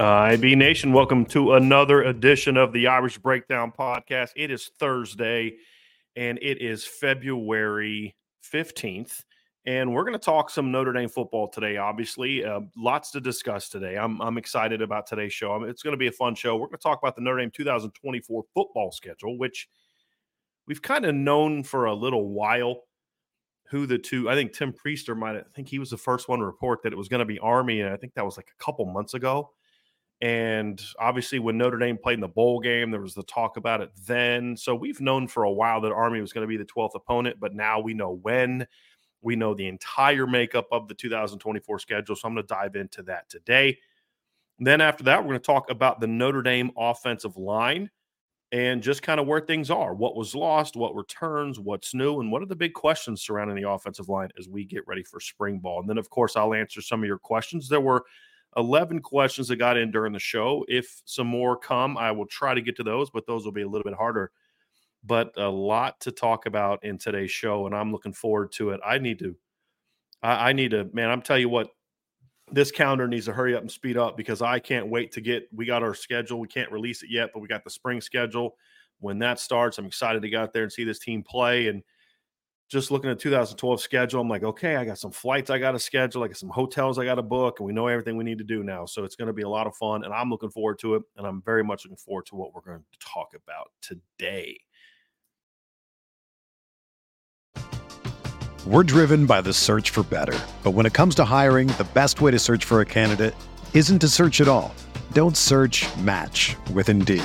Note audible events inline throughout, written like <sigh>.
IB Nation, welcome to another edition of the Irish Breakdown Podcast. It is Thursday and it is February 15th. And we're going to talk some Notre Dame football today, obviously. Uh, lots to discuss today. I'm, I'm excited about today's show. Mean, it's going to be a fun show. We're going to talk about the Notre Dame 2024 football schedule, which we've kind of known for a little while who the two, I think Tim Prister might, I think he was the first one to report that it was going to be Army. And I think that was like a couple months ago. And obviously, when Notre Dame played in the bowl game, there was the talk about it then. So we've known for a while that Army was going to be the 12th opponent, but now we know when. We know the entire makeup of the 2024 schedule. So I'm going to dive into that today. Then after that, we're going to talk about the Notre Dame offensive line and just kind of where things are, what was lost, what returns, what's new, and what are the big questions surrounding the offensive line as we get ready for spring ball. And then, of course, I'll answer some of your questions. There were 11 questions that got in during the show. If some more come, I will try to get to those, but those will be a little bit harder. But a lot to talk about in today's show, and I'm looking forward to it. I need to, I, I need to, man, I'm telling you what, this calendar needs to hurry up and speed up because I can't wait to get, we got our schedule. We can't release it yet, but we got the spring schedule. When that starts, I'm excited to get out there and see this team play. And just looking at 2012 schedule, I'm like, okay, I got some flights I got to schedule, I got some hotels I got to book, and we know everything we need to do now. So it's going to be a lot of fun, and I'm looking forward to it. And I'm very much looking forward to what we're going to talk about today. We're driven by the search for better. But when it comes to hiring, the best way to search for a candidate isn't to search at all. Don't search match with Indeed.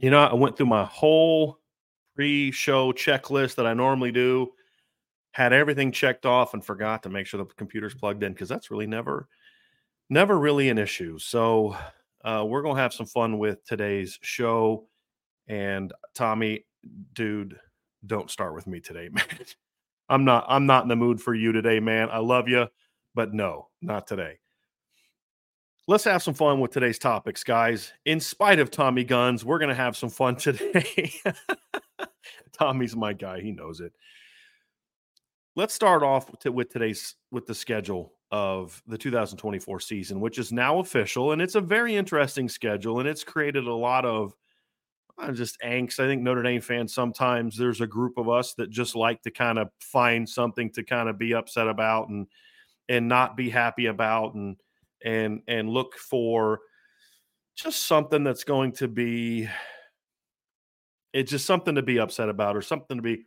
You know, I went through my whole pre show checklist that I normally do, had everything checked off, and forgot to make sure the computer's plugged in because that's really never, never really an issue. So, uh, we're to have some fun with today's show. And Tommy, dude, don't start with me today, <laughs> man. I'm not I'm not in the mood for you today, man. I love you, but no, not today. Let's have some fun with today's topics, guys. In spite of Tommy Guns, we're going to have some fun <laughs> today. Tommy's my guy, he knows it. Let's start off with today's with the schedule of the 2024 season, which is now official and it's a very interesting schedule and it's created a lot of uh, just angst. I think Notre Dame fans sometimes there's a group of us that just like to kind of find something to kind of be upset about and and not be happy about and and and look for just something that's going to be it's just something to be upset about or something to be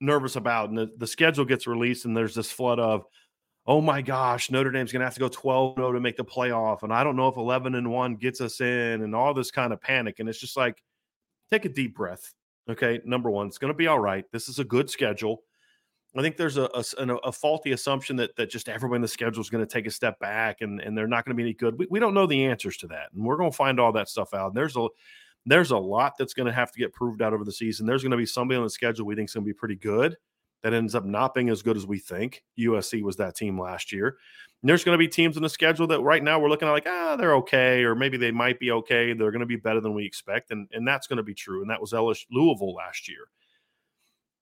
nervous about and the, the schedule gets released and there's this flood of oh my gosh notre dame's going to have to go 12 0 to make the playoff and i don't know if 11 and 1 gets us in and all this kind of panic and it's just like take a deep breath okay? Number one it's going to be all right. This is a good schedule I think there's a, a, a, faulty assumption that that just everyone in the schedule is going to take a step back and, and they're not going to be any good. We, we don't know the answers to that, and we're going to find all that stuff out. And there's a there's a lot that's going to have to get proved out over the season. There's going to be somebody on the schedule we think is going to be pretty good that ends up not being as good as we think. USC was that team last year. And there's going to be teams in the schedule that right now we're looking at like ah they're okay or maybe they might be okay. They're going to be better than we expect, and and that's going to be true. And that was Ellis Louisville last year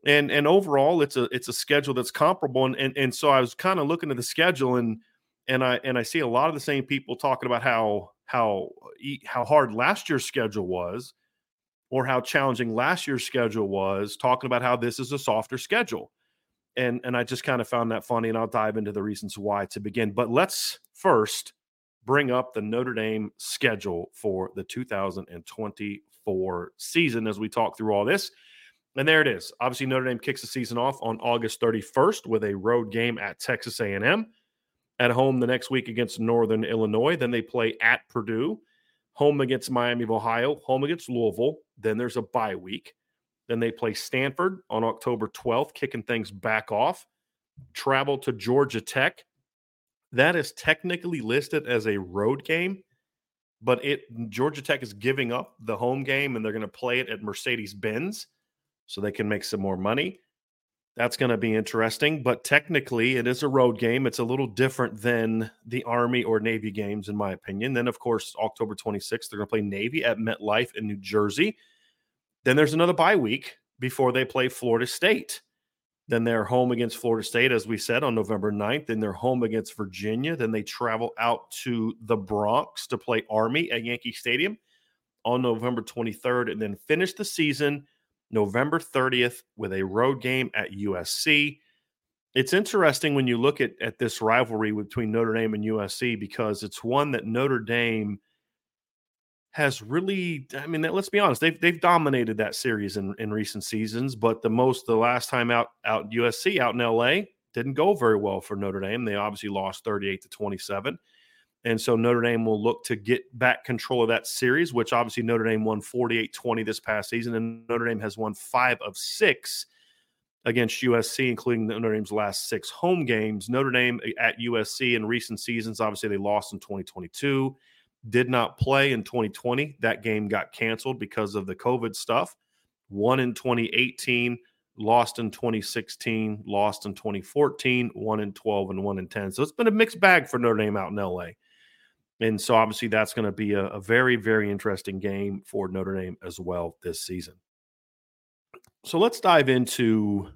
and and overall it's a it's a schedule that's comparable and and, and so i was kind of looking at the schedule and and i and i see a lot of the same people talking about how how uh, how hard last year's schedule was or how challenging last year's schedule was talking about how this is a softer schedule. And and i just kind of found that funny and i'll dive into the reasons why to begin. But let's first bring up the notre dame schedule for the 2024 season as we talk through all this and there it is. Obviously, Notre Dame kicks the season off on August 31st with a road game at Texas A&M. At home the next week against Northern Illinois. Then they play at Purdue, home against Miami of Ohio, home against Louisville. Then there's a bye week. Then they play Stanford on October 12th, kicking things back off. Travel to Georgia Tech. That is technically listed as a road game, but it Georgia Tech is giving up the home game and they're going to play it at Mercedes Benz so they can make some more money. That's going to be interesting, but technically it is a road game. It's a little different than the Army or Navy games, in my opinion. Then, of course, October 26th, they're going to play Navy at MetLife in New Jersey. Then there's another bye week before they play Florida State. Then they're home against Florida State, as we said, on November 9th. Then they're home against Virginia. Then they travel out to the Bronx to play Army at Yankee Stadium on November 23rd and then finish the season – November 30th with a road game at USC. It's interesting when you look at, at this rivalry between Notre Dame and USC because it's one that Notre Dame has really I mean let's be honest they've they've dominated that series in, in recent seasons but the most the last time out out USC out in LA didn't go very well for Notre Dame they obviously lost 38 to 27 and so Notre Dame will look to get back control of that series, which obviously Notre Dame won 48 20 this past season. And Notre Dame has won five of six against USC, including Notre Dame's last six home games. Notre Dame eh, at USC in recent seasons, obviously, they lost in 2022, did not play in 2020. That game got canceled because of the COVID stuff. Won in 2018 lost in 2016, lost in 2014, one in 12, and one in 10. So it's been a mixed bag for Notre Dame out in LA. And so obviously that's going to be a, a, very, very interesting game for Notre Dame as well this season. So let's dive into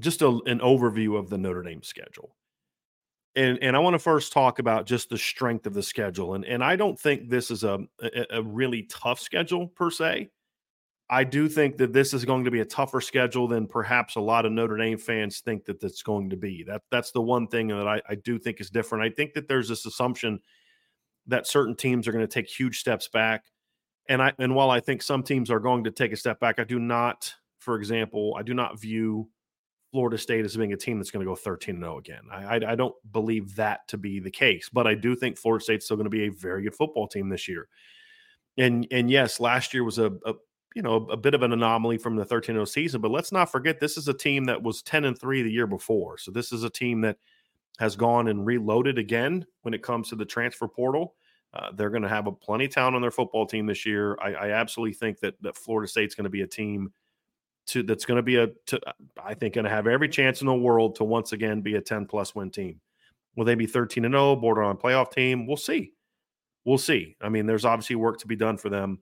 just a, an overview of the Notre Dame schedule. and and I want to first talk about just the strength of the schedule. And and I don't think this is a, a, a really tough schedule per se. I do think that this is going to be a tougher schedule than perhaps a lot of Notre Dame fans think that it's going to be. That that's the one thing that I, I do think is different. I think that there's this assumption that certain teams are going to take huge steps back. And I and while I think some teams are going to take a step back, I do not, for example, I do not view Florida State as being a team that's going to go 13 0 again. I, I, I don't believe that to be the case, but I do think Florida State's still going to be a very good football team this year. And and yes, last year was a, a you know a bit of an anomaly from the 13-0 season but let's not forget this is a team that was 10 and 3 the year before so this is a team that has gone and reloaded again when it comes to the transfer portal. Uh, they're going to have a plenty talent on their football team this year. I, I absolutely think that that florida state's going to be a team to that's going to be a to, i think going to have every chance in the world to once again be a 10 plus win team. Will they be 13 and 0 borderline playoff team? We'll see. We'll see. I mean there's obviously work to be done for them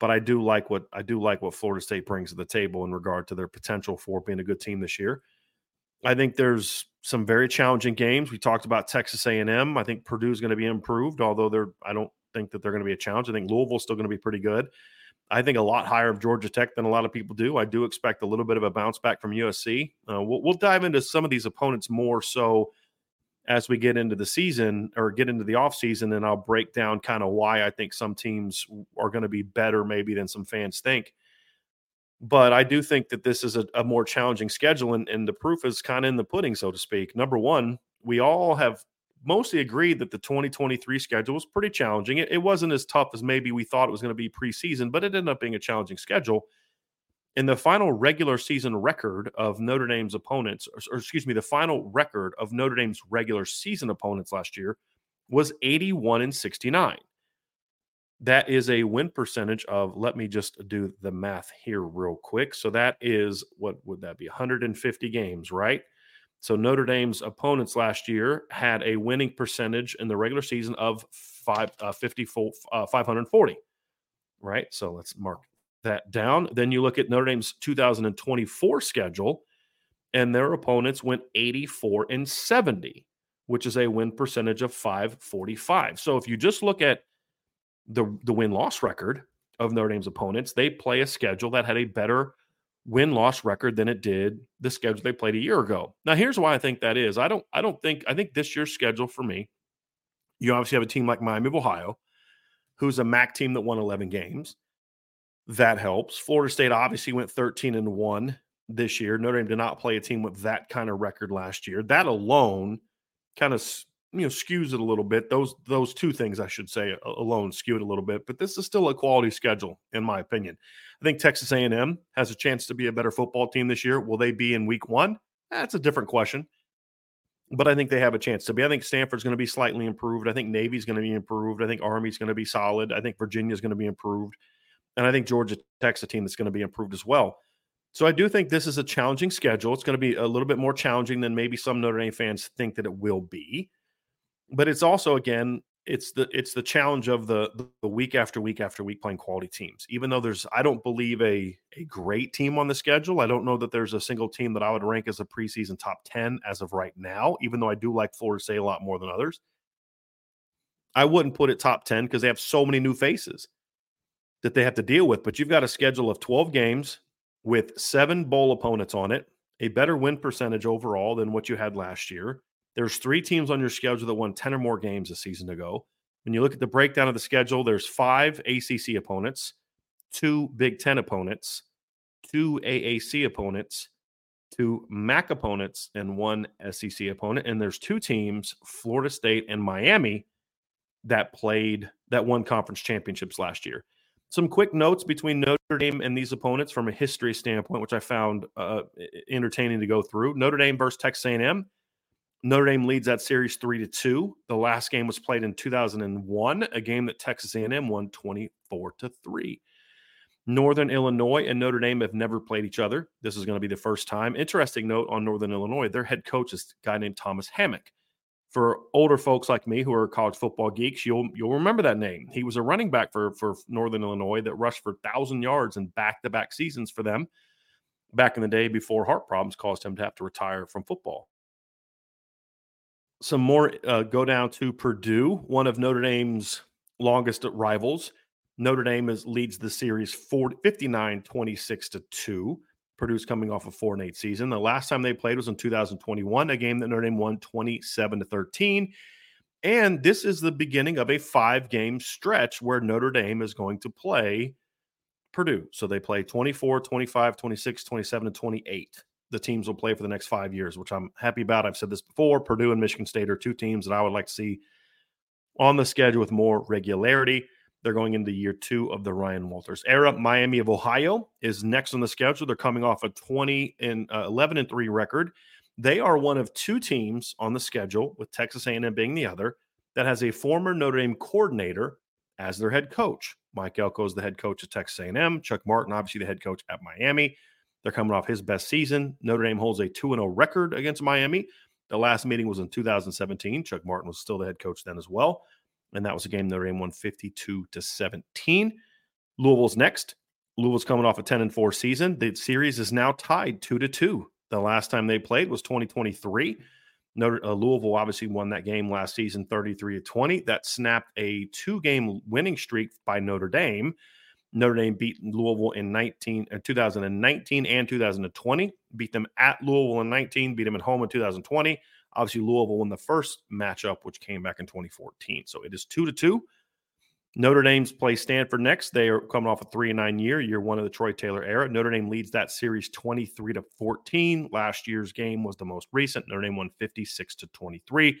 but I do like what I do like what Florida State brings to the table in regard to their potential for being a good team this year. I think there's some very challenging games. We talked about Texas A&M. I think Purdue is going to be improved, although they're I don't think that they're going to be a challenge. I think Louisville's still going to be pretty good. I think a lot higher of Georgia Tech than a lot of people do. I do expect a little bit of a bounce back from USC. Uh, we'll, we'll dive into some of these opponents more so as we get into the season or get into the offseason and I'll break down kind of why I think some teams are going to be better maybe than some fans think. But I do think that this is a, a more challenging schedule and, and the proof is kind of in the pudding, so to speak. Number one, we all have mostly agreed that the 2023 schedule was pretty challenging. It, it wasn't as tough as maybe we thought it was going to be preseason, but it ended up being a challenging schedule. In the final regular season record of Notre Dame's opponents, or, or, excuse me, the final record of Notre Dame's regular season opponents last year was 81 and 69. That is a win percentage of, let me just do the math here real quick. So that is, what would that be? 150 games, right? So Notre Dame's opponents last year had a winning percentage in the regular season of five, uh, 50, uh, 540, right? So let's mark that down. Then you look at Notre Dame's 2024 schedule, and their opponents went 84 and 70, which is a win percentage of 545. So if you just look at the, the win loss record of Notre Dame's opponents, they play a schedule that had a better win loss record than it did the schedule they played a year ago. Now here's why I think that is. I don't I don't think I think this year's schedule for me, you obviously have a team like Miami of Ohio, who's a MAC team that won 11 games that helps. Florida State obviously went 13 and 1 this year. Notre Dame did not play a team with that kind of record last year. That alone kind of you know skews it a little bit. Those those two things I should say alone skew it a little bit, but this is still a quality schedule in my opinion. I think Texas A&M has a chance to be a better football team this year. Will they be in week 1? That's a different question. But I think they have a chance to be. I think Stanford's going to be slightly improved. I think Navy's going to be improved. I think Army's going to be solid. I think Virginia's going to be improved. And I think Georgia Tech's a team that's going to be improved as well. So I do think this is a challenging schedule. It's going to be a little bit more challenging than maybe some Notre Dame fans think that it will be. But it's also again, it's the it's the challenge of the the week after week after week playing quality teams. Even though there's I don't believe a a great team on the schedule. I don't know that there's a single team that I would rank as a preseason top 10 as of right now, even though I do like Florida State a lot more than others. I wouldn't put it top 10 because they have so many new faces that they have to deal with. But you've got a schedule of 12 games with seven bowl opponents on it, a better win percentage overall than what you had last year. There's three teams on your schedule that won 10 or more games a season ago. When you look at the breakdown of the schedule, there's five ACC opponents, two Big Ten opponents, two AAC opponents, two MAC opponents, and one SEC opponent. And there's two teams, Florida State and Miami, that played that won conference championships last year. Some quick notes between Notre Dame and these opponents from a history standpoint, which I found uh, entertaining to go through. Notre Dame versus Texas A&M. Notre Dame leads that series three to two. The last game was played in 2001, a game that Texas A&M won 24 to three. Northern Illinois and Notre Dame have never played each other. This is going to be the first time. Interesting note on Northern Illinois: their head coach is a guy named Thomas Hammock for older folks like me who are college football geeks, you'll you'll remember that name. He was a running back for for Northern Illinois that rushed for thousand yards in back to back seasons for them back in the day before heart problems caused him to have to retire from football. Some more uh, go down to Purdue, one of Notre Dame's longest rivals. Notre Dame is leads the series 40, 59 26 to 2. Purdue's coming off a 4 and 8 season. The last time they played was in 2021, a game that Notre Dame won 27 to 13. And this is the beginning of a five game stretch where Notre Dame is going to play Purdue. So they play 24, 25, 26, 27, and 28. The teams will play for the next five years, which I'm happy about. I've said this before. Purdue and Michigan State are two teams that I would like to see on the schedule with more regularity. They're going into year two of the Ryan Walters era. Miami of Ohio is next on the schedule. They're coming off a 20 and uh, 11 and 3 record. They are one of two teams on the schedule, with Texas A&M being the other, that has a former Notre Dame coordinator as their head coach. Mike Elko is the head coach at Texas A&M. Chuck Martin, obviously the head coach at Miami. They're coming off his best season. Notre Dame holds a 2 0 record against Miami. The last meeting was in 2017. Chuck Martin was still the head coach then as well and that was a game Notre Dame won 52 to 17. Louisville's next. Louisville's coming off a 10 and 4 season. The series is now tied 2 to 2. The last time they played was 2023. Notre, uh, Louisville obviously won that game last season 33 to 20. That snapped a two game winning streak by Notre Dame. Notre Dame beat Louisville in 19, uh, 2019 and 2020. Beat them at Louisville in 19, beat them at home in 2020. Obviously, Louisville won the first matchup, which came back in 2014. So it is two to two. Notre Dame's play Stanford next. They are coming off a three and nine year, year one of the Troy Taylor era. Notre Dame leads that series 23 to 14. Last year's game was the most recent. Notre Dame won 56 to 23. A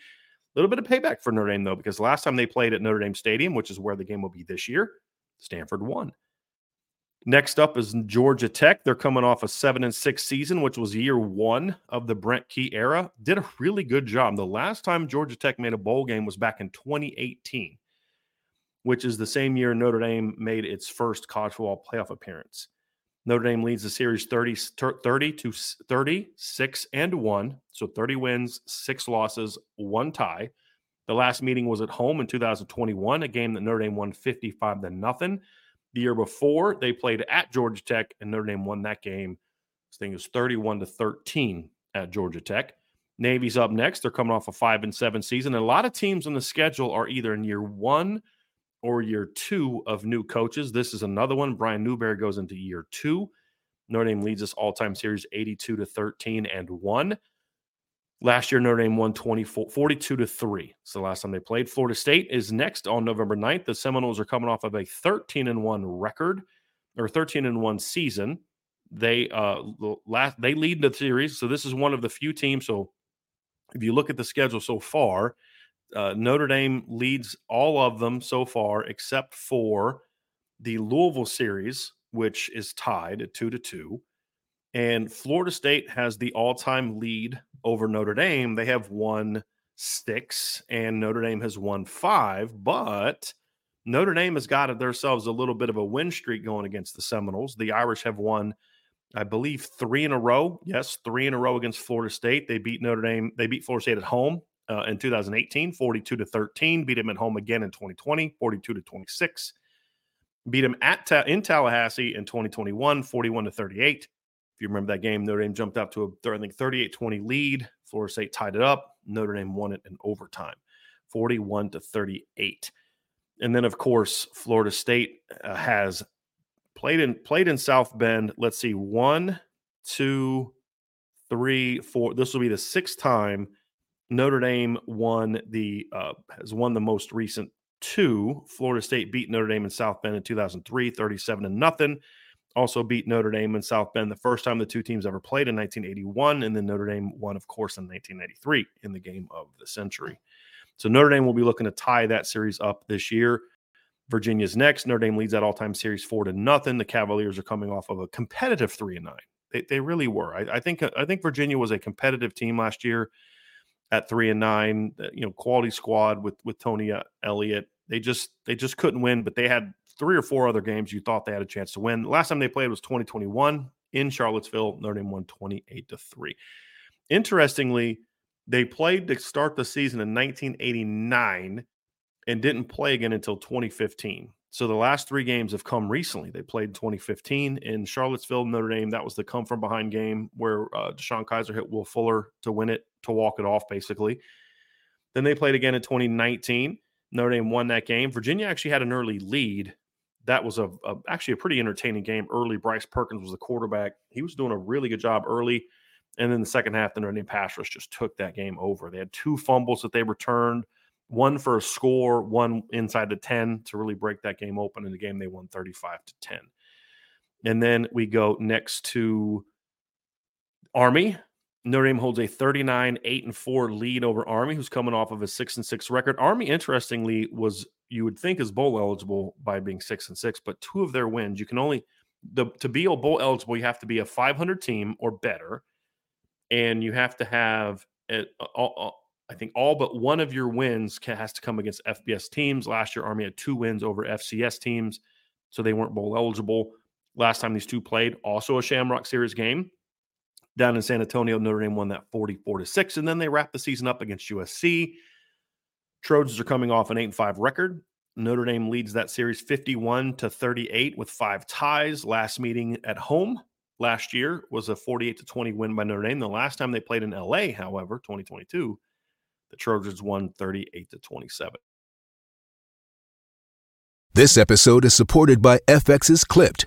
little bit of payback for Notre Dame, though, because last time they played at Notre Dame Stadium, which is where the game will be this year, Stanford won. Next up is Georgia Tech. They're coming off a seven and six season, which was year one of the Brent Key era. Did a really good job. The last time Georgia Tech made a bowl game was back in 2018, which is the same year Notre Dame made its first college football playoff appearance. Notre Dame leads the series 30, 30 to 36 and 1. So 30 wins, six losses, one tie. The last meeting was at home in 2021, a game that Notre Dame won 55 to nothing. The year before, they played at Georgia Tech, and Notre Dame won that game. This thing is 31 to 13 at Georgia Tech. Navy's up next. They're coming off a five and seven season. And a lot of teams on the schedule are either in year one or year two of new coaches. This is another one. Brian Newberry goes into year two. Notre Dame leads this all-time series 82 to 13 and 1. Last year, Notre Dame won 24, 42 to 3. So the last time they played. Florida State is next on November 9th. The Seminoles are coming off of a 13 and 1 record or 13 and 1 season. They uh last they lead the series. So this is one of the few teams. So if you look at the schedule so far, uh, Notre Dame leads all of them so far, except for the Louisville series, which is tied at two to two. And Florida State has the all-time lead over Notre Dame. They have won six, and Notre Dame has won five. But Notre Dame has got themselves a little bit of a win streak going against the Seminoles. The Irish have won, I believe, three in a row. Yes, three in a row against Florida State. They beat Notre Dame. They beat Florida State at home uh, in 2018, 42 to 13. Beat them at home again in 2020, 42 to 26. Beat them at in Tallahassee in 2021, 41 to 38. If you remember that game, Notre Dame jumped up to a, I think, 38 20 lead. Florida State tied it up. Notre Dame won it in overtime, 41 to 38. And then, of course, Florida State uh, has played in played in South Bend. Let's see, one, two, three, four. This will be the sixth time Notre Dame won the uh, has won the most recent two. Florida State beat Notre Dame in South Bend in 2003, 37 to nothing also beat Notre Dame in South Bend the first time the two teams ever played in 1981. And then Notre Dame won, of course, in 1993 in the game of the century. So Notre Dame will be looking to tie that series up this year. Virginia's next. Notre Dame leads that all-time series four to nothing. The Cavaliers are coming off of a competitive three and nine. They, they really were. I, I think I think Virginia was a competitive team last year at three and nine. You know, quality squad with with Tony Elliott. They just they just couldn't win, but they had three or four other games you thought they had a chance to win. last time they played was 2021 in Charlottesville. Notre Dame won 28 to 3. Interestingly, they played to start the season in 1989 and didn't play again until 2015. So the last three games have come recently. They played 2015 in Charlottesville, Notre Dame. That was the come from behind game where uh, DeShone Kizer hit Will Fuller to win it, to walk it off, basically. Then they played again in 2019. Notre Dame won that game. Virginia actually had an early lead. That was a, a actually a pretty entertaining game early. Bryce Perkins was the quarterback. He was doing a really good job early. And then the second half, the Notre Dame pass rush just took that game over. They had two fumbles that they returned, one for a score, one inside the 10 to really break that game open. In the game, they won 35 to 10. And then we go next to Army. Notre Dame holds a 39 8 and 4 lead over Army, who's coming off of a 6 and 6 record. Army, interestingly, was you would think is bowl eligible by being 6 and 6, but two of their wins, you can only the to be a bowl eligible, you have to be a 500 team or better and you have to have it, all, all, I think all but one of your wins has to come against FBS teams. Last year, Army had two wins over FCS teams, so they weren't bowl eligible. Last time these two played, also a Shamrock Series game down in San Antonio. Notre Dame won that 44 to 6, and then they wrapped the season up against USC. Trojans are coming off an 8 and 5 record. Notre Dame leads that series 51 to 38 with five ties. Last meeting at home last year was a 48 to 20 win by Notre Dame. The last time they played in LA, however, 2022, the Trojans won 38 to 27. This episode is supported by FX's Clipped,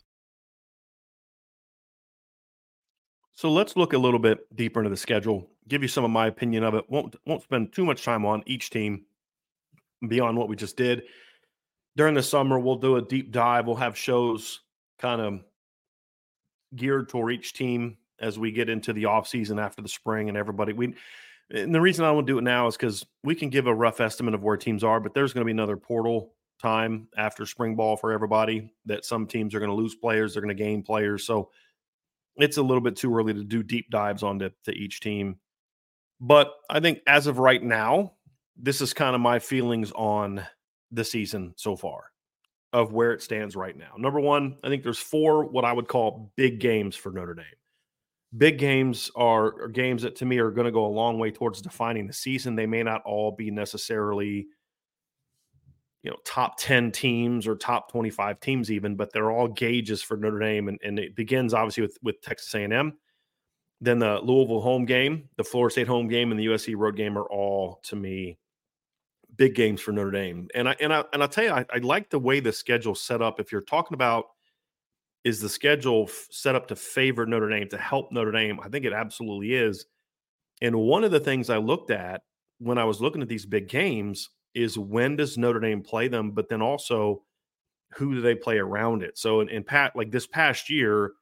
So let's look a little bit deeper into the schedule. Give you some of my opinion of it. Won't won't spend too much time on each team beyond what we just did. During the summer, we'll do a deep dive. We'll have shows kind of geared toward each team as we get into the off season after the spring and everybody we and the reason I want to do it now is because we can give a rough estimate of where teams are, but there's going to be another portal time after spring ball for everybody that some teams are going to lose players, they're going to gain players. So it's a little bit too early to do deep dives onto to each team. But I think as of right now, this is kind of my feelings on the season so far of where it stands right now. Number one, I think there's four what I would call big games for Notre Dame big games are, are games that to me are going to go a long way towards defining the season. They may not all be necessarily you know top 10 teams or top 25 teams even but they're all gauges for notre dame and, and it begins obviously with, with texas a&m then the louisville home game the florida state home game and the usc road game are all to me big games for notre dame and i and i and i'll tell you I, I like the way the schedule's set up if you're talking about is the schedule set up to favor Notre Dame to help Notre Dame? I think it absolutely is. And one of the things I looked at when I was looking at these big games is when does Notre Dame play them, but then also who do they play around it? So in, Pat, like this past year,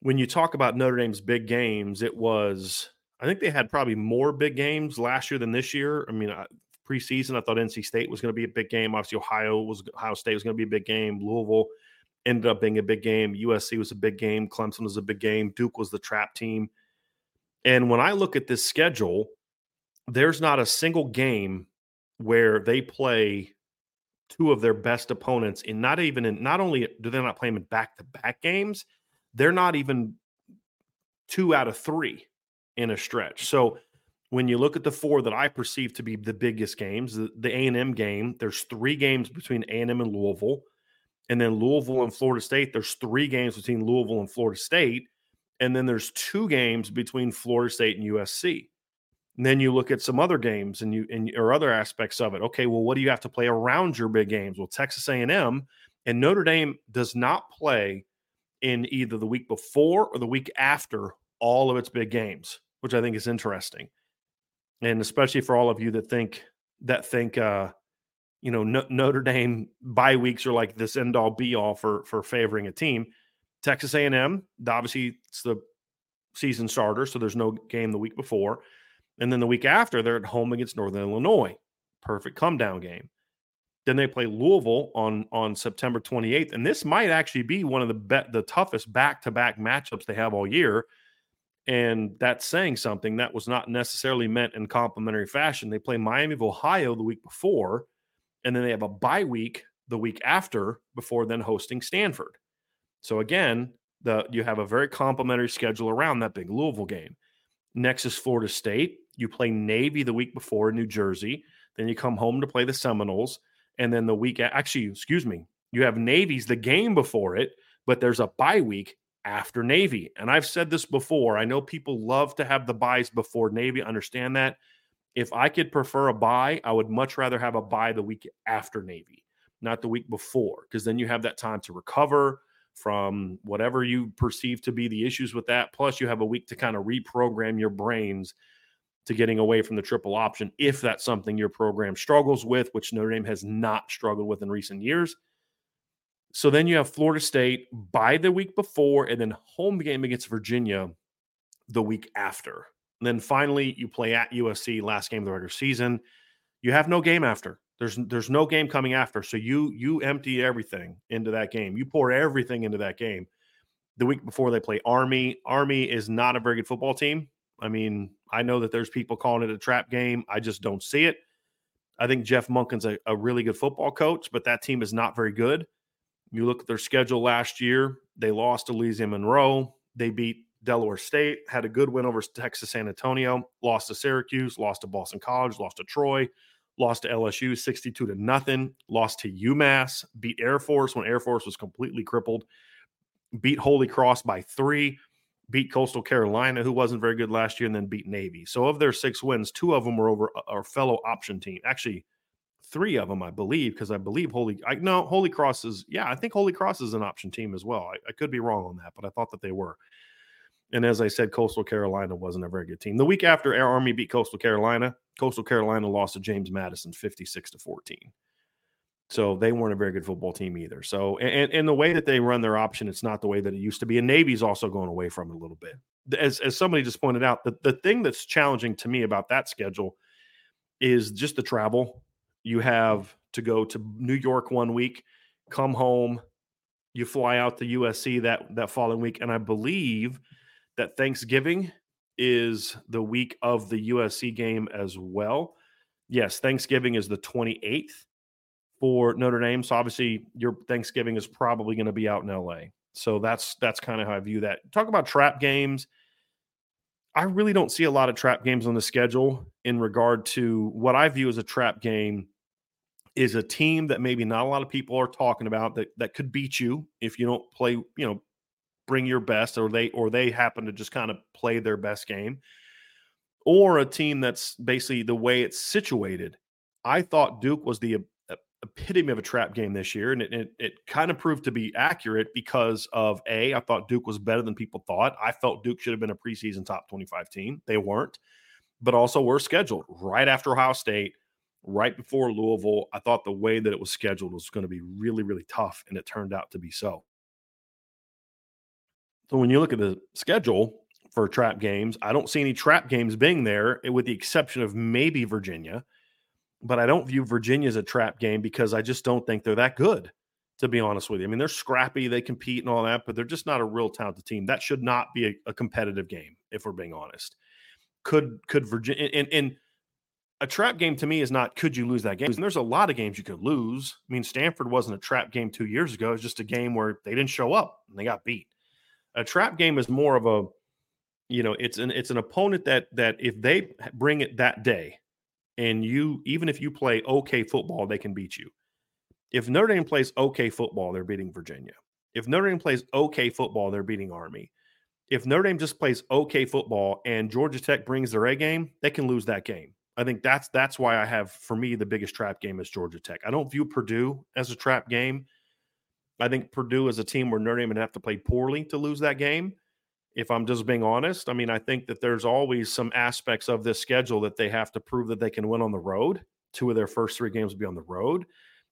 when you talk about Notre Dame's big games, it was I think they had probably more big games last year than this year. I mean, preseason, I thought NC State was going to be a big game. Obviously, Ohio was Ohio State was going to be a big game. Louisville ended up being a big game. USC was a big game. Clemson was a big game. Duke was the trap team. And when I look at this schedule, there's not a single game where they play two of their best opponents in not even in not only do they not play them in back-to-back games, they're not even two out of three in a stretch. So when you look at the four that I perceive to be the biggest games, the, the A&M game, there's three games between A&M and Louisville and then Louisville and Florida State. There's three games between Louisville and Florida State, and then there's two games between Florida State and USC. And then you look at some other games and you and or other aspects of it. Okay, well, what do you have to play around your big games? Well, Texas A&M and Notre Dame does not play in either the week before or the week after all of its big games, which I think is interesting. And especially for all of you that think that think uh, you know no, Notre Dame bye weeks are like this end all be all for for favoring a team. Texas A&M, obviously it's the season starter, so there's no game the week before, and then the week after they're at home against Northern Illinois, perfect come down game. Then they play Louisville on on September 28th, and this might actually be one of the be- the toughest back to back matchups they have all year. And that's saying something that was not necessarily meant in complimentary fashion. They play Miami of Ohio the week before and then they have a bye week the week after before then hosting Stanford. So again, the you have a very complimentary schedule around that big Louisville game. Next Florida State. You play Navy the week before in New Jersey. Then you come home to play the Seminoles. And then the week, actually, excuse me, you have Navy's the game before it, but there's a bye week after Navy. And I've said this before. I know people love to have the byes before Navy. Understand that. If I could prefer a bye, I would much rather have a bye the week after Navy, not the week before, because then you have that time to recover from whatever you perceive to be the issues with that. Plus, you have a week to kind of reprogram your brains to getting away from the triple option if that's something your program struggles with, which Notre Dame has not struggled with in recent years. So then you have Florida State bye the week before, and then home game against Virginia the week after. And then finally, you play at USC last game of the regular season. You have no game after. There's there's no game coming after. So you you empty everything into that game. You pour everything into that game. The week before they play Army. Army is not a very good football team. I mean, I know that there's people calling it a trap game. I just don't see it. I think Jeff Monken's a, a really good football coach, but that team is not very good. You look at their schedule last year, they lost to Louisiana Monroe. They beat Delaware State, had a good win over Texas San Antonio, lost to Syracuse, lost to Boston College, lost to Troy, lost to LSU 62 to nothing, lost to UMass, beat Air Force when Air Force was completely crippled, beat Holy Cross by three, beat Coastal Carolina, who wasn't very good last year, and then beat Navy. So of their six wins, two of them were over uh, our fellow option team. Actually, three of them, I believe, because I believe Holy I no Holy Cross is yeah, I think Holy Cross is an option team as well. I, I could be wrong on that, but I thought that they were. And as I said, Coastal Carolina wasn't a very good team. The week after Air Army beat Coastal Carolina, Coastal Carolina lost to James Madison 56 to 14. So they weren't a very good football team either. So and, and the way that they run their option, it's not the way that it used to be. And Navy's also going away from it a little bit. As, as somebody just pointed out, the, the thing that's challenging to me about that schedule is just the travel. You have to go to New York one week, come home, you fly out to USC that that following week, and I believe that Thanksgiving is the week of the USC game as well. Yes, Thanksgiving is the 28th for Notre Dame. So obviously your Thanksgiving is probably going to be out in LA. So that's that's kind of how I view that. Talk about trap games. I really don't see a lot of trap games on the schedule in regard to what I view as a trap game is a team that maybe not a lot of people are talking about that that could beat you if you don't play, you know, bring your best or they or they happen to just kind of play their best game or a team that's basically the way it's situated. I thought Duke was the epitome of a trap game this year, and it, it, it, kind of proved to be accurate because of A, I thought Duke was better than people thought. I felt Duke should have been a preseason top 25 team. They weren't, but also were scheduled right after Ohio State, right before Louisville. I thought the way that it was scheduled was going to be really, really tough, and it turned out to be so. So when you look at the schedule for trap games, I don't see any trap games being there, eh, with the exception of maybe Virginia. But I don't view Virginia as a trap game because I just don't think they're that good, to be honest with you. I mean, they're scrappy, they compete and all that, but they're just not a real talented team. That should not be a, a competitive game, if we're being honest. Could could Virginia and, and a trap game to me is not could you lose that game? And there's a lot of games you could lose. I mean, Stanford wasn't a trap game two years ago. It's just a game where they didn't show up and they got beat. A trap game is more of a, you know, it's an it's an opponent that that if they bring it that day, and you even if you play okay football, they can beat you. If Notre Dame plays okay football, they're beating Virginia. If Notre Dame plays okay football, they're beating Army. If Notre Dame just plays okay football and Georgia Tech brings their A game, they can lose that game. I think that's that's why I have for me the biggest trap game is Georgia Tech. I don't view Purdue as a trap game. I think Purdue is a team where Notre Dame would have to play poorly to lose that game. If I'm just being honest, I mean, I think that there's always some aspects of this schedule that they have to prove that they can win on the road. Two of their first three games will be on the road.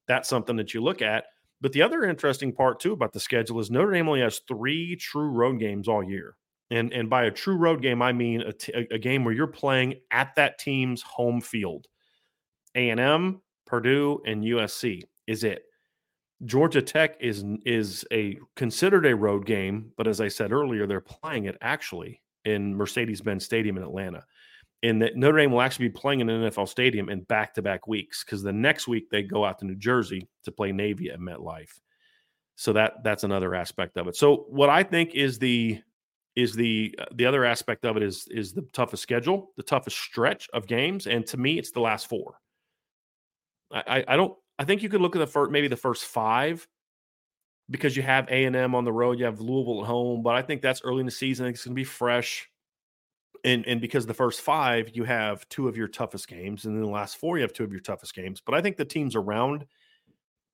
That's something that you look at. But the other interesting part too about the schedule is Notre Dame only has three true road games all year. And and by a true road game, I mean a, t- a game where you're playing at that team's home field. A and M, Purdue, and USC is it. Georgia Tech is is a considered a road game, but as I said earlier, they're playing it actually in Mercedes-Benz Stadium in Atlanta. and that Notre Dame will actually be playing in an NFL stadium in back to back weeks because the next week they go out to New Jersey to play Navy at MetLife. So that that's another aspect of it. So what I think is the is the uh, the other aspect of it is is the toughest schedule, the toughest stretch of games, and to me, it's the last four. I I don't I think you could look at the first maybe the first five because you have A and M on the road, you have Louisville at home, but I think that's early in the season. It's going to be fresh, and and because the first five you have two of your toughest games, and then the last four you have two of your toughest games. But I think the teams around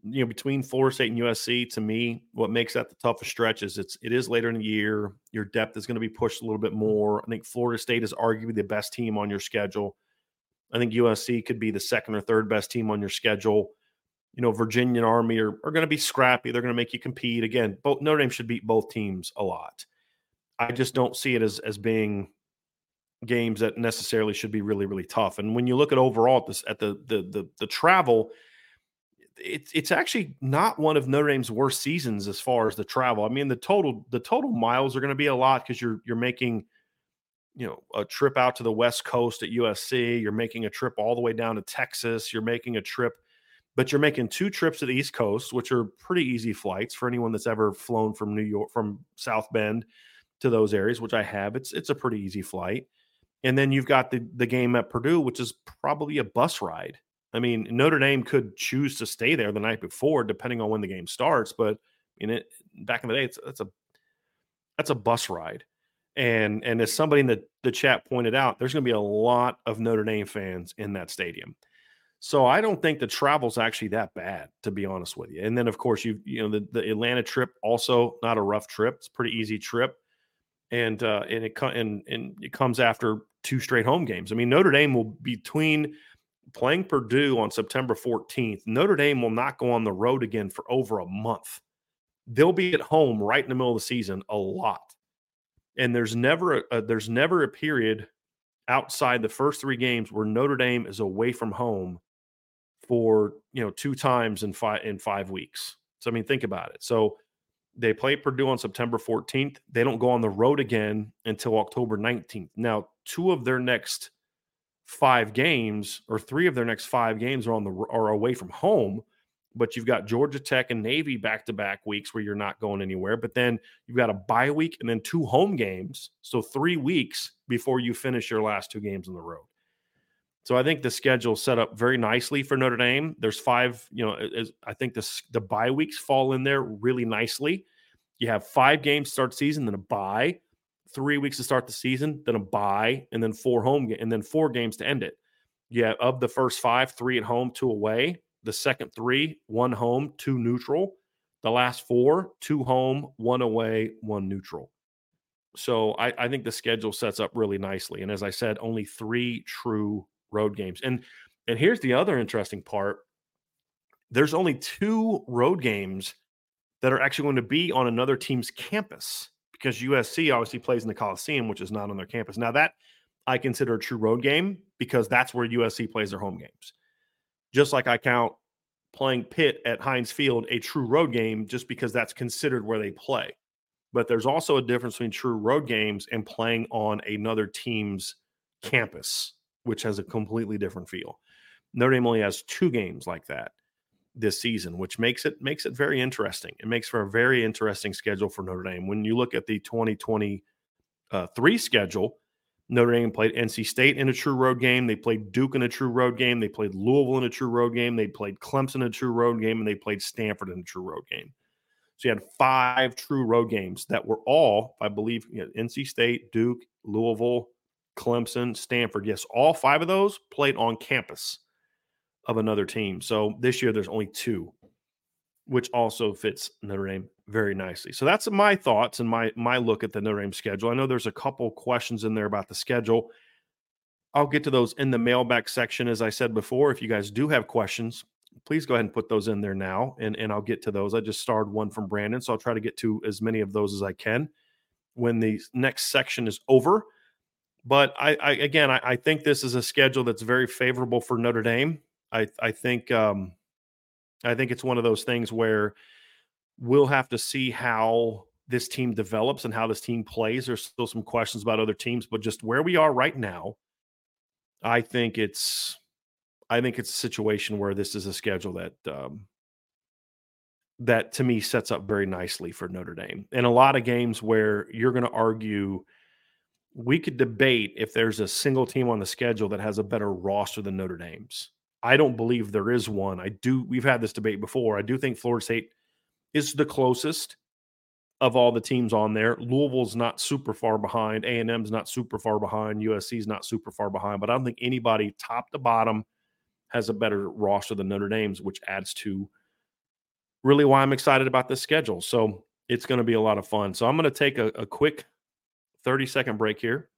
you know, between Florida State and USC, to me, what makes that the toughest stretch is it's it is later in the year. Your depth is going to be pushed a little bit more. I think Florida State is arguably the best team on your schedule. I think USC could be the second or third best team on your schedule. You know, Virginia and Army are, are going to be scrappy. They're going to make you compete. Again, both Notre Dame should beat both teams a lot. I just don't see it as as being games that necessarily should be really, really tough. And when you look at overall at this at the the the, the travel, it's it's actually not one of Notre Dame's worst seasons as far as the travel. I mean, the total the total miles are going to be a lot because you're you're making you know a trip out to the west coast at USC. You're making a trip all the way down to Texas. You're making a trip, but you're making two trips to the East Coast, which are pretty easy flights for anyone that's ever flown from New York from South Bend to those areas, which I have. It's it's a pretty easy flight. And then you've got the the game at Purdue, which is probably a bus ride I mean, Notre Dame could choose to stay there the night before, depending on when the game starts. But in it back in the day, it's that's a that's a bus ride. And and as somebody in the, the chat pointed out, there's going to be a lot of Notre Dame fans in that stadium. So I don't think the travel's actually that bad, to be honest with you. And then of course you you know the, the Atlanta trip also not a rough trip. It's a pretty easy trip, and uh, and it and and it comes after two straight home games. I mean Notre Dame will between playing Purdue on September 14th, Notre Dame will not go on the road again for over a month. They'll be at home right in the middle of the season a lot. And there's never a, there's never a period outside the first 3 games where Notre Dame is away from home for, you know, two times in 5 in 5 weeks. So I mean think about it. So they play Purdue on September 14th. They don't go on the road again until October 19th. Now, two of their next five games or three of their next five games are on the are away from home but you've got Georgia Tech and Navy back to back weeks where you're not going anywhere. But then you've got a bye week and then two home games. So three weeks before you finish your last two games on the road. So I think the schedule set up very nicely for Notre Dame. There's five, you know, I think the, the bye weeks fall in there really nicely. You have five games start season, then a bye three weeks to start the season, then a bye, and then four home and then four games to end it. Yeah, of the first five, three at home, two away. The second three, one home, two neutral. The last four, two home, one away, one neutral. So I, I think the schedule sets up really nicely. And as I said, only three true road games. And and here's the other interesting part. There's only two road games that are actually going to be on another team's campus because USC obviously plays in the Coliseum, which is not on their campus. Now, that I consider a true road game because that's where USC plays their home games. Just like I count playing Pitt at Heinz Field a true road game just because that's considered where they play. But there's also a difference between true road games and playing on another team's campus, which has a completely different feel. Notre Dame only has two games like that this season, which makes it makes it very interesting. It makes for a very interesting schedule for Notre Dame. When you look at the 2023 uh, schedule, Notre Dame played NC State in a true road game. They played Duke in a true road game. They played Louisville in a true road game. They played Clemson in a true road game, and they played Stanford in a true road game. So you had five true road games that were all, I believe, you know, NC State, Duke, Louisville, Clemson, Stanford. Yes, all five of those played on campus of another team. So this year there's only two, which also fits Notre Dame very nicely. So that's my thoughts and my my look at the Notre Dame schedule. I know there's a couple questions in there about the schedule. I'll get to those in the mailback section. As I said before, if you guys do have questions, please go ahead and put those in there now, and, and I'll get to those. I just starred one from Brandon, so I'll try to get to as many of those as I can when the next section is over. But I, I again, I, I think this is a schedule that's very favorable for Notre Dame. I I think um, I think it's one of those things where we'll have to see how this team develops and how this team plays. There's still some questions about other teams, but just where we are right now, I think it's I think it's a situation where this is a schedule that um, that to me sets up very nicely for Notre Dame. And a lot of games where you're going to argue, we could debate if there's a single team on the schedule that has a better roster than Notre Dame's. I don't believe there is one. I do. We've had this debate before. I do think Florida State is the closest of all the teams on there. Louisville's not super far behind. A and M's not super far behind. USC's not super far behind. But I don't think anybody, top to bottom, has a better roster than Notre Dame's, which adds to really why I'm excited about this schedule. So it's going to be a lot of fun. So I'm going to take a, a quick 30 second break here,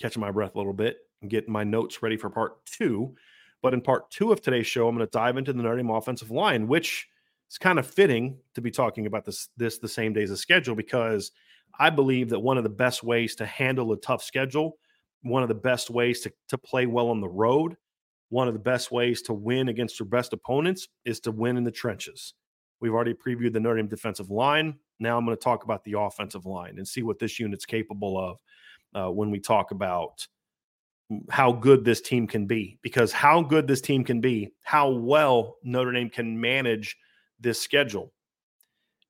catching my breath a little bit, and get my notes ready for part two. But in part two of today's show, I'm going to dive into the Notre Dame offensive line, which is kind of fitting to be talking about this this the same day as of schedule because I believe that one of the best ways to handle a tough schedule, one of the best ways to, to play well on the road, one of the best ways to win against your best opponents is to win in the trenches. We've already previewed the Notre Dame defensive line. Now I'm going to talk about the offensive line and see what this unit's capable of uh, when we talk about how good this team can be. Because how good this team can be, how well Notre Dame can manage this schedule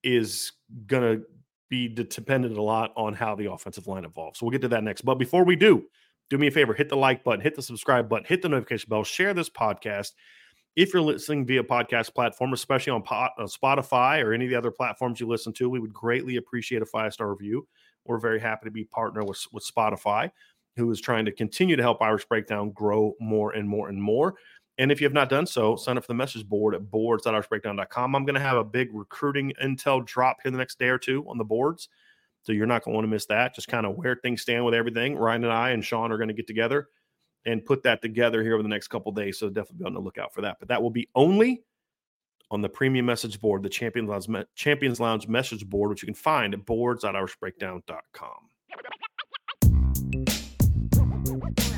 is going to be dependent a lot on how the offensive line evolves. So we'll get to that next. But before we do, do me a favor, hit the like button, hit the subscribe button, hit the notification bell, share this podcast if you're listening via podcast platform, especially on uh, Spotify or any of the other platforms you listen to, we would greatly appreciate a five star review. We're very happy to be partner with, with Spotify, who is trying to continue to help Irish Breakdown grow more and more and more. And if you have not done so, sign up for the message board at boards.irishbreakdown.com. I'm going to have a big recruiting intel drop here the next day or two on the boards. So you're not going to want to miss that. Just kind of where things stand with everything. Ryan and I and Sean are going to get together and put that together here over the next couple days. So definitely be on the lookout for that. But that will be only on the premium message board, the Champions Lounge, Champions Lounge message board, which you can find at boards.irishbreakdown.com.